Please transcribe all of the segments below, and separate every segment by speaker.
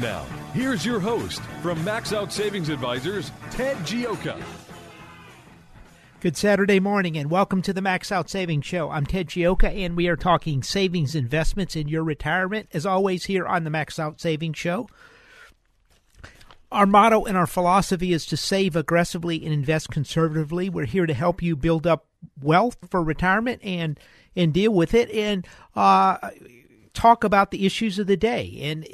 Speaker 1: Now, here's your host from Max Out Savings Advisors, Ted Gioka.
Speaker 2: Good Saturday morning and welcome to the Max Out Savings Show. I'm Ted Gioka and we are talking savings investments in your retirement, as always, here on the Max Out Savings Show. Our motto and our philosophy is to save aggressively and invest conservatively. We're here to help you build up wealth for retirement and and deal with it and uh, talk about the issues of the day. And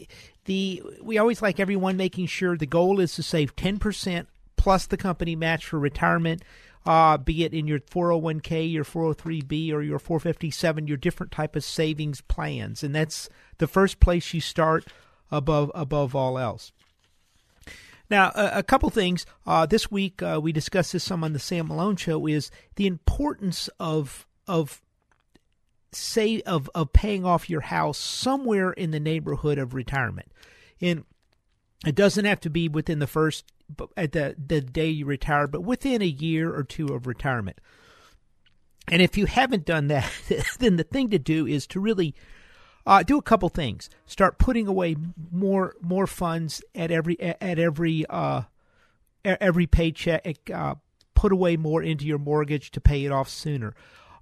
Speaker 2: the we always like everyone making sure the goal is to save ten percent plus the company match for retirement uh, be it in your 401k, your 403b, or your 457, your different type of savings plans, and that's the first place you start above above all else. Now, a, a couple things. Uh, this week uh, we discussed this some on the Sam Malone show. Is the importance of of say of of paying off your house somewhere in the neighborhood of retirement, and it doesn't have to be within the first at the the day you retire, but within a year or two of retirement. And if you haven't done that, then the thing to do is to really uh, do a couple things. Start putting away more more funds at every at every uh, every paycheck. Uh, put away more into your mortgage to pay it off sooner.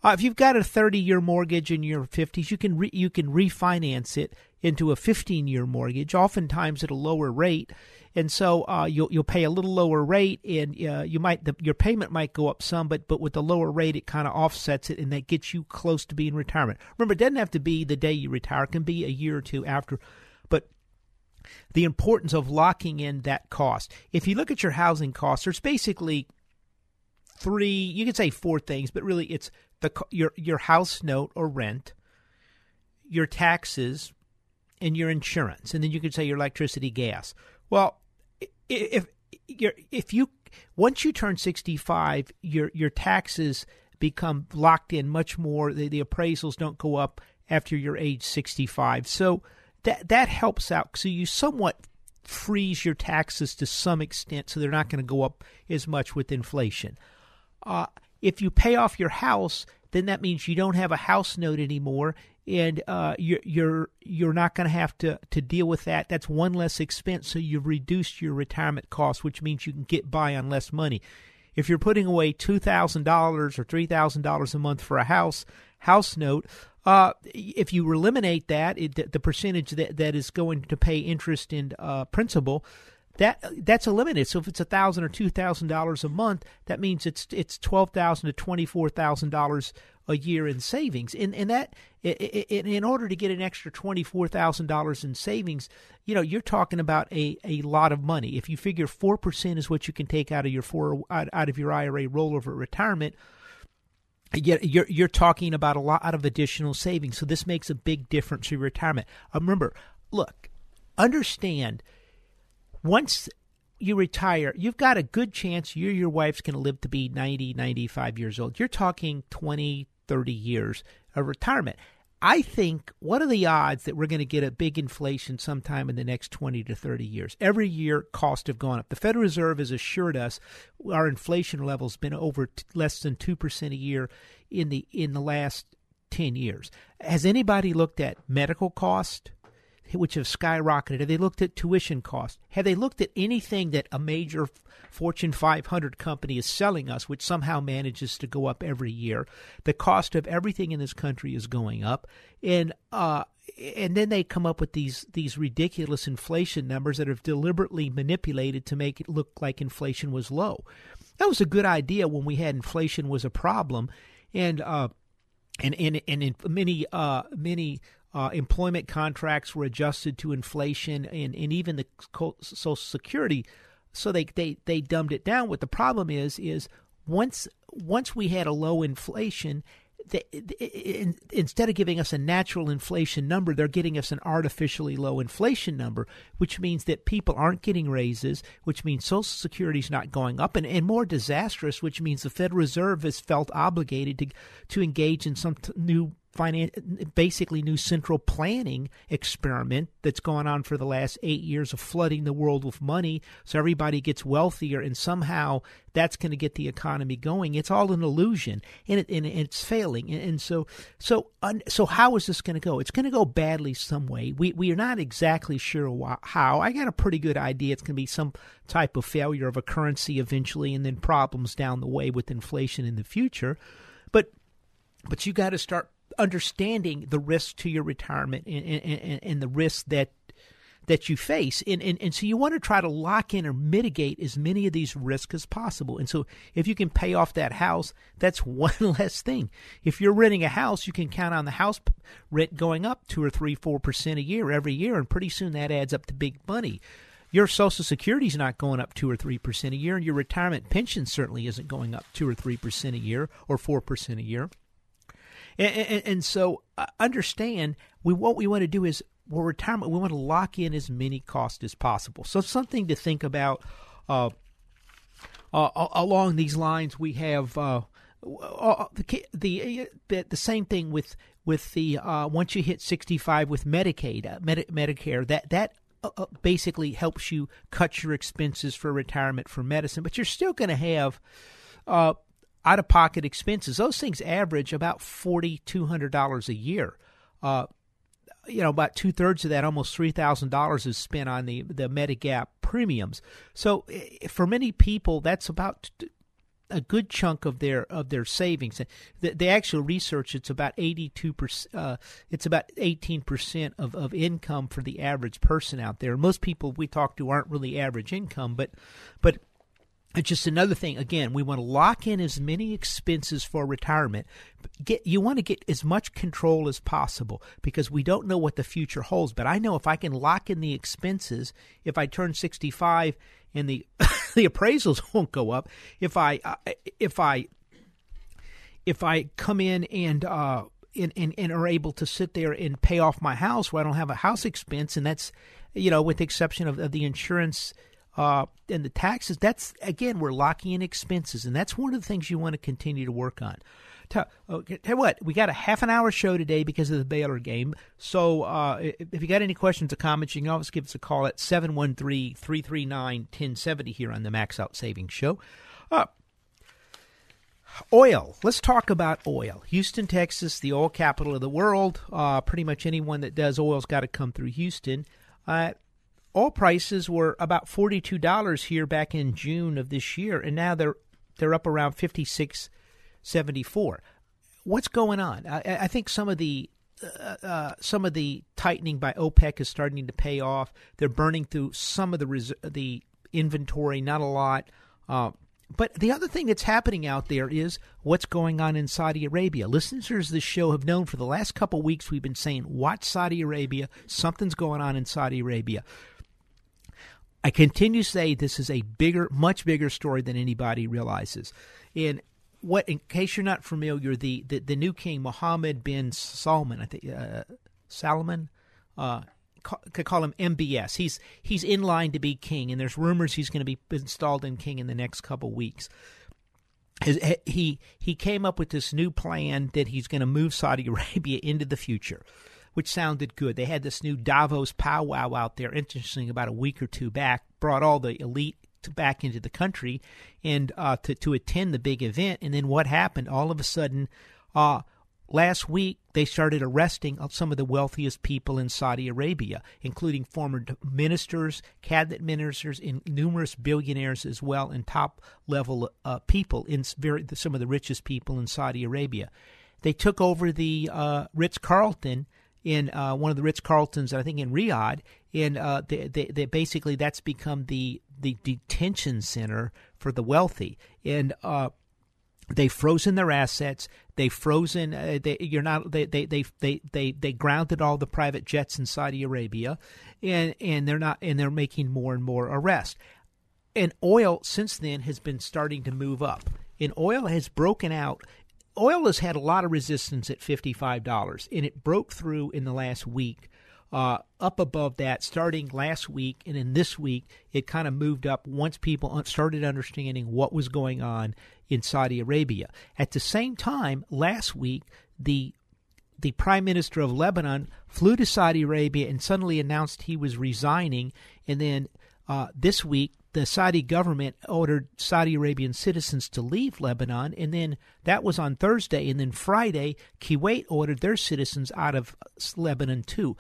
Speaker 2: Uh, if you've got a 30-year mortgage in your 50s, you can re- you can refinance it into a 15-year mortgage, oftentimes at a lower rate, and so uh, you'll you'll pay a little lower rate, and uh, you might the, your payment might go up some, but but with the lower rate, it kind of offsets it, and that gets you close to being retirement. Remember, it doesn't have to be the day you retire; it can be a year or two after, but the importance of locking in that cost. If you look at your housing costs, there's basically three you could say four things but really it's the your your house note or rent, your taxes, and your insurance, and then you could say your electricity, gas. Well, if you if you once you turn 65, your your taxes become locked in much more. The, the appraisals don't go up after you're age 65. So that that helps out. So you somewhat freeze your taxes to some extent, so they're not going to go up as much with inflation. Uh, if you pay off your house, then that means you don't have a house note anymore, and uh, you're you're you're not going to have to to deal with that. That's one less expense, so you've reduced your retirement costs, which means you can get by on less money. If you're putting away two thousand dollars or three thousand dollars a month for a house house note, uh, if you eliminate that, it, the percentage that, that is going to pay interest in uh, principal, that that's eliminated. So if it's a thousand or two thousand dollars a month, that means it's it's twelve thousand to twenty four thousand dollars a year in savings. And and that in, in order to get an extra twenty four thousand dollars in savings, you know you're talking about a, a lot of money. If you figure four percent is what you can take out of your four out, out of your IRA rollover retirement. You're you're talking about a lot of additional savings, so this makes a big difference in retirement. Uh, remember, look, understand once you retire, you've got a good chance you your wife's going to live to be 90, 95 years old. You're talking 20, 30 years of retirement. I think what are the odds that we're going to get a big inflation sometime in the next 20 to 30 years? Every year, costs have gone up. The Federal Reserve has assured us our inflation level has been over t- less than 2% a year in the in the last 10 years. Has anybody looked at medical cost? Which have skyrocketed? Have they looked at tuition costs? Have they looked at anything that a major Fortune 500 company is selling us, which somehow manages to go up every year? The cost of everything in this country is going up, and uh, and then they come up with these these ridiculous inflation numbers that are deliberately manipulated to make it look like inflation was low. That was a good idea when we had inflation was a problem, and uh, and and and in many uh, many uh, employment contracts were adjusted to inflation, and, and even the Social Security. So they, they they dumbed it down. What the problem is is once once we had a low inflation, in, instead of giving us a natural inflation number, they're getting us an artificially low inflation number, which means that people aren't getting raises, which means Social Security is not going up, and, and more disastrous, which means the Federal Reserve has felt obligated to to engage in some t- new finan- basically new central planning experiment that's gone on for the last eight years of flooding the world with money so everybody gets wealthier and somehow that's going to get the economy going. It's all an illusion and, it, and it's failing. And, and so so so how is this going to go? It's going to go badly some way. We we are not exactly sure why, how. I got a pretty good idea. It's going to be some type of failure of a currency eventually, and then problems down the way with inflation in the future. But but you got to start understanding the risk to your retirement and, and, and the risk that that you face. And, and, and so you want to try to lock in or mitigate as many of these risks as possible. And so if you can pay off that house, that's one less thing. If you're renting a house, you can count on the house rent going up two or three, four percent a year every year, and pretty soon that adds up to big money. Your Social Security is not going up two or three percent a year, and your retirement pension certainly isn't going up two or three percent a year or four percent a year. And, and, and so uh, understand we what we want to do is for retirement we want to lock in as many costs as possible. So something to think about. Uh, uh, along these lines, we have uh, uh the, the, the the same thing with with the uh, once you hit 65 with Medicaid, uh, Medi- Medicare, that that uh, basically helps you cut your expenses for retirement for medicine, but you're still going to have uh, out of pocket expenses. Those things average about forty two hundred dollars a year. Uh, you know, about two thirds of that, almost three thousand dollars, is spent on the the Medigap premiums. So, for many people, that's about a good chunk of their of their savings. The, the actual research, it's about eighty two percent. Uh, it's about eighteen percent of of income for the average person out there. Most people we talk to aren't really average income, but but it's just another thing. Again, we want to lock in as many expenses for retirement. Get you want to get as much control as possible because we don't know what the future holds. But I know if I can lock in the expenses, if I turn sixty five and the the appraisals won't go up, if I uh, if I if I come in and uh, and, and, and are able to sit there and pay off my house where I don't have a house expense, and that's you know with the exception of, of the insurance uh, and the taxes, that's again, we're locking in expenses, and that's one of the things you want to continue to work on. Tell, okay, tell what, we got a half an hour show today because of the Baylor game. So uh, if you got any questions or comments, you can always give us a call at 713 339 1070 here on the Max Out Savings Show. Uh, oil. Let's talk about oil. Houston, Texas, the oil capital of the world. Uh, pretty much anyone that does oil's got to come through Houston. Uh, oil prices were about $42 here back in June of this year, and now they're they're up around 56.74. What's going on? I, I think some of the uh, uh, some of the tightening by OPEC is starting to pay off. They're burning through some of the res- the inventory, not a lot. Uh, but the other thing that's happening out there is what's going on in Saudi Arabia. Listeners to this show have known for the last couple weeks we've been saying, watch Saudi Arabia. Something's going on in Saudi Arabia. I continue to say this is a bigger, much bigger story than anybody realizes. And what, in case you're not familiar, the the, the new king Mohammed bin Salman, I think uh, Salman, uh, could call him MBS. He's he's in line to be king, and there's rumors he's going to be installed in king in the next couple weeks. His, he he came up with this new plan that he's going to move Saudi Arabia into the future which sounded good. They had this new Davos powwow out there, interesting, about a week or two back, brought all the elite back into the country and uh, to, to attend the big event. And then what happened? All of a sudden, uh, last week they started arresting some of the wealthiest people in Saudi Arabia, including former ministers, cabinet ministers, and numerous billionaires as well, and top level uh, people in very, some of the richest people in Saudi Arabia. They took over the uh, Ritz Carlton in uh, one of the Ritz Carltons, I think in Riyadh, and uh, they, they, they basically that's become the the detention center for the wealthy, and uh, They've frozen their assets. They've frozen. Uh, they, you're not. They, they they they they they grounded all the private jets in Saudi Arabia, and and they're not. And they're making more and more arrests. And oil since then has been starting to move up. And oil has broken out. Oil has had a lot of resistance at fifty five dollars, and it broke through in the last week uh, up above that starting last week and in this week it kind of moved up once people started understanding what was going on in Saudi Arabia. At the same time, last week the the prime minister of Lebanon flew to Saudi Arabia and suddenly announced he was resigning. And then uh, this week, the Saudi government ordered Saudi Arabian citizens to leave Lebanon. And then that was on Thursday. And then Friday, Kuwait ordered their citizens out of Lebanon too.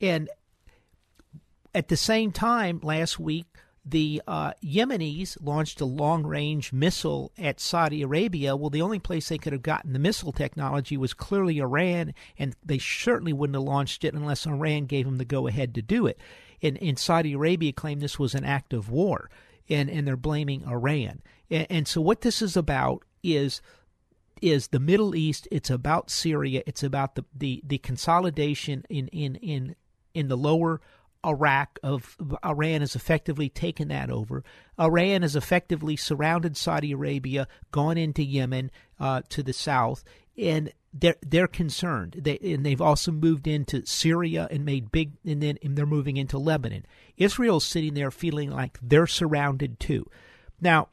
Speaker 2: And at the same time, last week, the uh, Yemenis launched a long range missile at Saudi Arabia. Well, the only place they could have gotten the missile technology was clearly Iran, and they certainly wouldn't have launched it unless Iran gave them the go ahead to do it. And, and Saudi Arabia claimed this was an act of war, and, and they're blaming Iran. And, and so, what this is about is is the Middle East. It's about Syria. It's about the, the, the consolidation in, in, in in the lower Iraq of Iran has effectively taken that over. Iran has effectively surrounded Saudi Arabia, gone into Yemen uh, to the south, and they're they're concerned. They and they've also moved into Syria and made big, and then and they're moving into Lebanon. Israel's sitting there feeling like they're surrounded too. Now.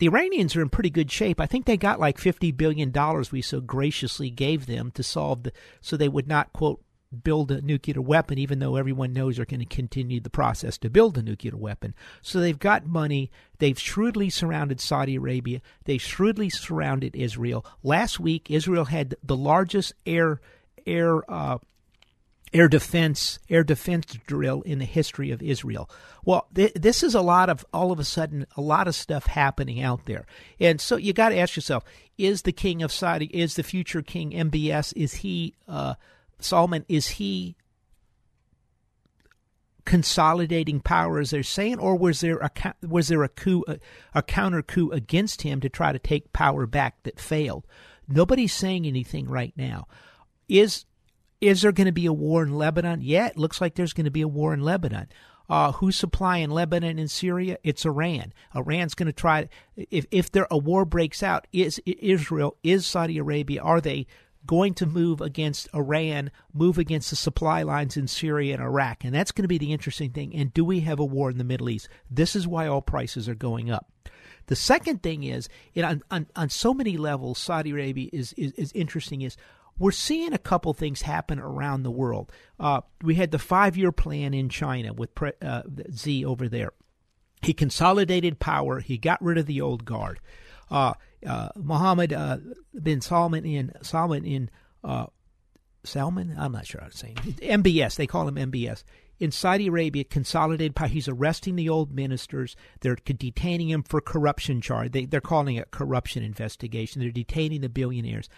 Speaker 2: The Iranians are in pretty good shape. I think they got like fifty billion dollars we so graciously gave them to solve the, so they would not quote build a nuclear weapon, even though everyone knows they're going to continue the process to build a nuclear weapon. So they've got money. They've shrewdly surrounded Saudi Arabia. They've shrewdly surrounded Israel. Last week, Israel had the largest air air uh, air defense air defense drill in the history of Israel. Well, th- this is a lot of all of a sudden a lot of stuff happening out there, and so you got to ask yourself: Is the king of Saudi? Is the future king MBS? Is he? Uh, Salman, is he consolidating power as they're saying, or was there a was there a coup, a, a, counter coup against him to try to take power back that failed? Nobody's saying anything right now. Is is there going to be a war in Lebanon? Yeah, it looks like there's going to be a war in Lebanon. Uh, who's supplying Lebanon and Syria? It's Iran. Iran's going to try. If if there a war breaks out, is Israel, is Saudi Arabia, are they going to move against Iran, move against the supply lines in Syria and Iraq. And that's going to be the interesting thing. And do we have a war in the Middle East? This is why oil prices are going up. The second thing is, on, on, on so many levels, Saudi Arabia is, is, is interesting, is we're seeing a couple things happen around the world. Uh, we had the five year plan in China with Pre, uh, Xi over there. He consolidated power, he got rid of the old guard. Uh, uh, Mohammed uh, bin Salman in Salman in uh, Salman. I'm not sure how to say it. MBS. They call him MBS. In Saudi Arabia, consolidated power. He's arresting the old ministers. They're detaining him for corruption charge. They, they're calling it corruption investigation. They're detaining the billionaires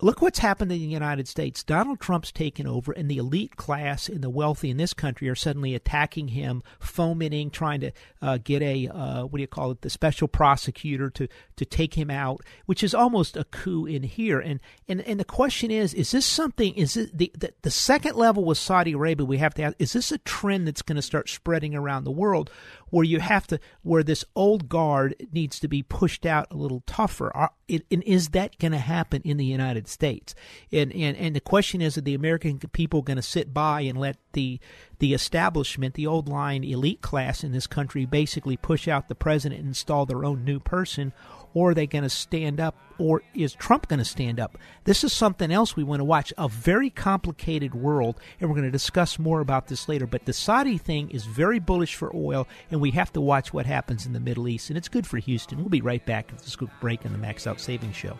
Speaker 2: look what's happened in the United States. Donald Trump's taken over, and the elite class and the wealthy in this country are suddenly attacking him, fomenting, trying to uh, get a uh, what do you call it, the special prosecutor to to take him out, which is almost a coup in here. And and and the question is, is this something? Is it the the, the second level with Saudi Arabia? We have to ask: Is this a trend that's going to start spreading around the world, where you have to where this old guard needs to be pushed out a little tougher? Uh, are, and is that going to happen in the United States. And, and, and the question is, are the American people going to sit by and let the, the establishment, the old line elite class in this country, basically push out the president and install their own new person? Or are they going to stand up? Or is Trump going to stand up? This is something else we want to watch. A very complicated world, and we're going to discuss more about this later. But the Saudi thing is very bullish for oil, and we have to watch what happens in the Middle East. And it's good for Houston. We'll be right back. Let's go break in the Max Out Savings Show.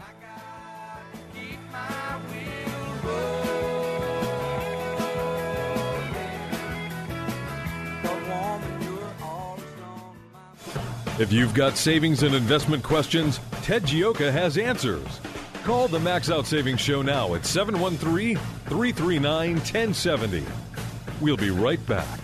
Speaker 1: If you've got savings and investment questions, Ted Gioka has answers. Call the Max Out Savings Show now at 713 339 1070. We'll be right back.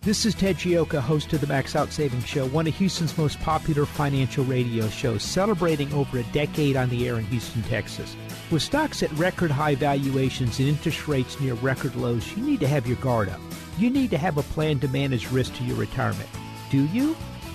Speaker 2: This is Ted Gioka, host of the Max Out Savings Show, one of Houston's most popular financial radio shows, celebrating over a decade on the air in Houston, Texas. With stocks at record high valuations and interest rates near record lows, you need to have your guard up. You need to have a plan to manage risk to your retirement. Do you?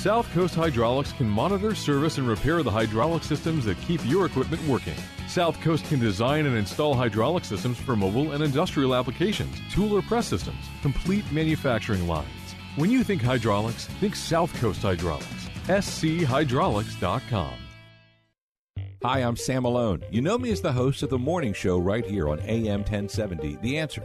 Speaker 1: South Coast Hydraulics can monitor, service, and repair the hydraulic systems that keep your equipment working. South Coast can design and install hydraulic systems for mobile and industrial applications, tool or press systems, complete manufacturing lines. When you think hydraulics, think South Coast Hydraulics. schydraulics.com.
Speaker 3: Hi, I'm Sam Malone. You know me as the host of the morning show right here on AM 1070, The Answer.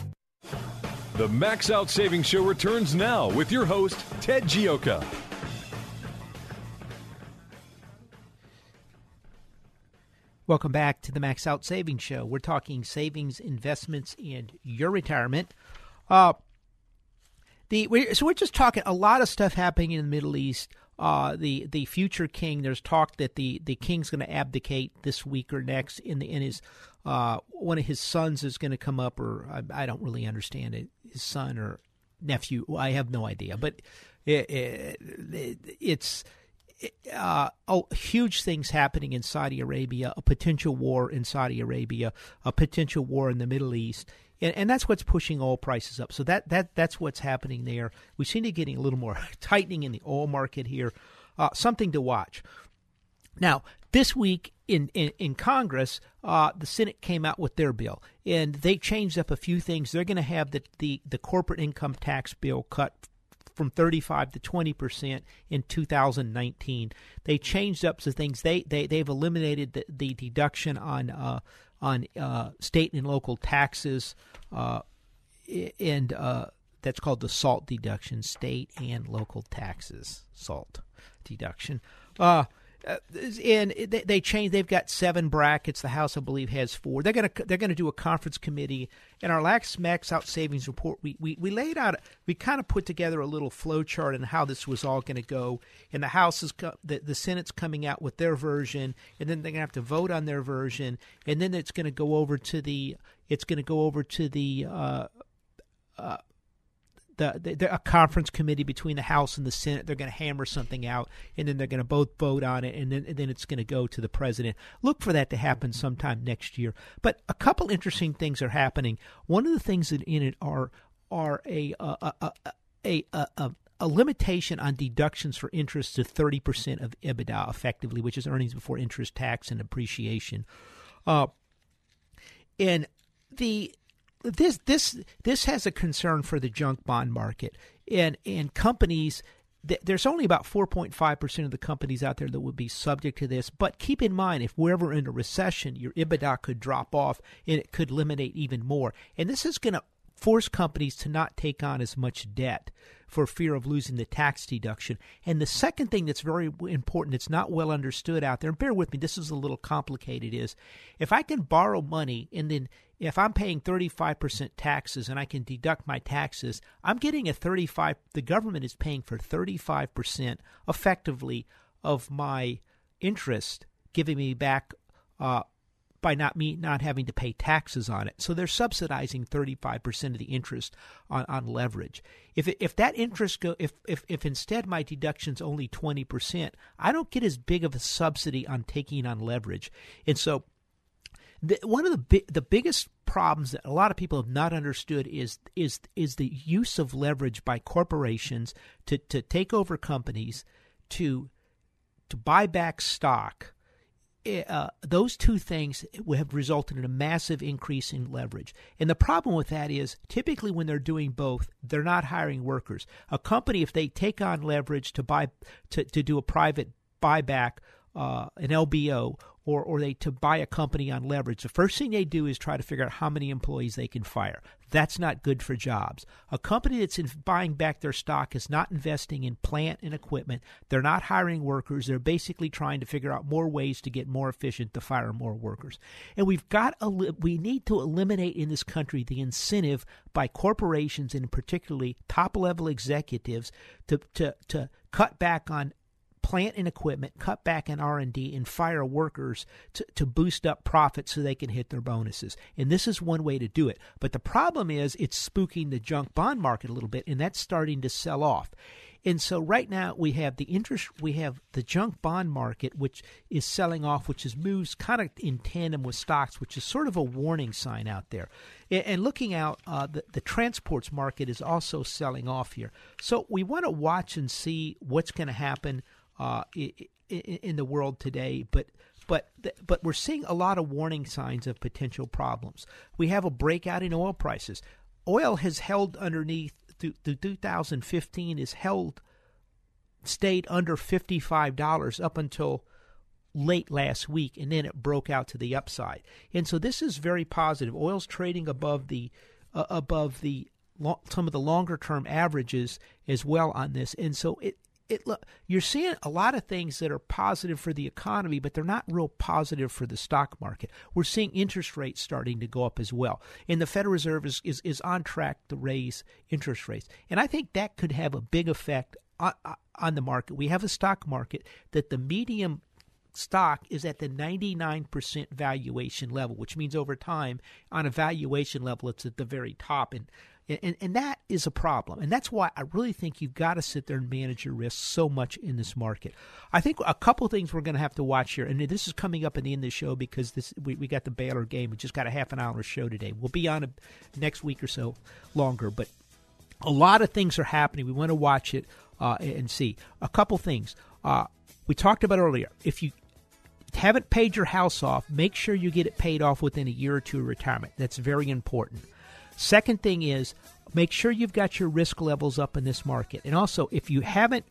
Speaker 1: The Max Out Savings Show returns now with your host, Ted Gioka.
Speaker 2: Welcome back to the Max Out Savings Show. We're talking savings, investments, and your retirement. Uh, the we so we're just talking a lot of stuff happening in the Middle East. Uh, the the future king. There's talk that the, the king's going to abdicate this week or next. In the in his uh, one of his sons is going to come up, or I, I, don't really understand it. His son or nephew. I have no idea, but it, it, it's uh, oh, huge things happening in Saudi Arabia, a potential war in Saudi Arabia, a potential war in the Middle East, and, and that's what's pushing oil prices up. So that that that's what's happening there. We seem to be getting a little more tightening in the oil market here. Uh, something to watch. Now, this week in, in, in Congress, uh, the Senate came out with their bill, and they changed up a few things. They're going to have the, the, the corporate income tax bill cut from 35 to 20 percent in 2019. They changed up some things. They they they've eliminated the, the deduction on uh, on uh, state and local taxes, uh, and uh, that's called the SALT deduction, state and local taxes, SALT deduction. Uh, and they, they changed. They've got seven brackets. The House, I believe, has four. They're gonna they're gonna do a conference committee. In our last max out savings report, we, we, we laid out we kind of put together a little flow chart on how this was all going to go. And the House is the the Senate's coming out with their version, and then they're gonna have to vote on their version, and then it's to go over to the it's to go over to the uh, uh, the, the, a conference committee between the House and the Senate. They're going to hammer something out, and then they're going to both vote on it, and then and then it's going to go to the president. Look for that to happen sometime next year. But a couple interesting things are happening. One of the things that in it are are a a a, a, a, a a limitation on deductions for interest to 30% of EBITDA effectively, which is earnings before interest, tax, and depreciation. Uh, and the this this this has a concern for the junk bond market and and companies there's only about 4.5% of the companies out there that would be subject to this. But keep in mind, if we're ever in a recession, your EBITDA could drop off and it could eliminate even more. And this is going to force companies to not take on as much debt for fear of losing the tax deduction. And the second thing that's very important, it's not well understood out there, and bear with me, this is a little complicated, is if I can borrow money and then if I'm paying 35% taxes and I can deduct my taxes, I'm getting a 35 the government is paying for 35% effectively of my interest giving me back uh, by not me not having to pay taxes on it. So they're subsidizing 35% of the interest on, on leverage. If if that interest go if, if if instead my deduction's only 20%, I don't get as big of a subsidy on taking on leverage. And so the, one of the bi- the biggest problems that a lot of people have not understood is is is the use of leverage by corporations to to take over companies to to buy back stock uh, those two things have resulted in a massive increase in leverage. And the problem with that is typically when they're doing both, they're not hiring workers. A company, if they take on leverage to buy to, to do a private buyback, uh, an LBO, or, or they to buy a company on leverage, the first thing they do is try to figure out how many employees they can fire. That's not good for jobs. A company that's in buying back their stock is not investing in plant and equipment. They're not hiring workers. They're basically trying to figure out more ways to get more efficient to fire more workers. And we've got a, we need to eliminate in this country the incentive by corporations and particularly top level executives to to to cut back on plant and equipment, cut back on R&D, and fire workers to, to boost up profits so they can hit their bonuses. And this is one way to do it. But the problem is it's spooking the junk bond market a little bit, and that's starting to sell off. And so right now we have the interest, we have the junk bond market, which is selling off, which is moves kind of in tandem with stocks, which is sort of a warning sign out there. And looking out, uh, the, the transports market is also selling off here. So we want to watch and see what's going to happen uh, in the world today, but but but we're seeing a lot of warning signs of potential problems. We have a breakout in oil prices. Oil has held underneath through, through 2015 is held stayed under $55 up until late last week and then it broke out to the upside. And so this is very positive. Oil's trading above the uh, above the some of the longer term averages as well on this. And so it it look you're seeing a lot of things that are positive for the economy, but they're not real positive for the stock market. We're seeing interest rates starting to go up as well, and the Federal Reserve is is, is on track to raise interest rates, and I think that could have a big effect on, on the market. We have a stock market that the medium stock is at the 99% valuation level, which means over time, on a valuation level, it's at the very top. And and, and that is a problem. And that's why I really think you've got to sit there and manage your risks so much in this market. I think a couple things we're going to have to watch here, and this is coming up in the end of the show because this we, we got the Baylor game. We just got a half an hour show today. We'll be on a, next week or so longer, but a lot of things are happening. We want to watch it uh, and see. A couple things. Uh, we talked about earlier. If you haven't paid your house off, make sure you get it paid off within a year or two of retirement. That's very important. Second thing is make sure you've got your risk levels up in this market. And also, if you haven't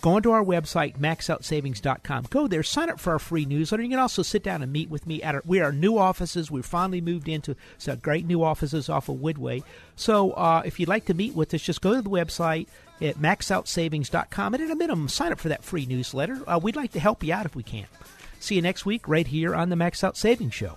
Speaker 2: gone to our website, maxoutsavings.com, go there, sign up for our free newsletter. You can also sit down and meet with me at our, we are new offices. We've finally moved into some great new offices off of Woodway. So uh, if you'd like to meet with us, just go to the website at maxoutsavings.com and at a minimum, sign up for that free newsletter. Uh, we'd like to help you out if we can. See you next week right here on the Max Out Savings Show.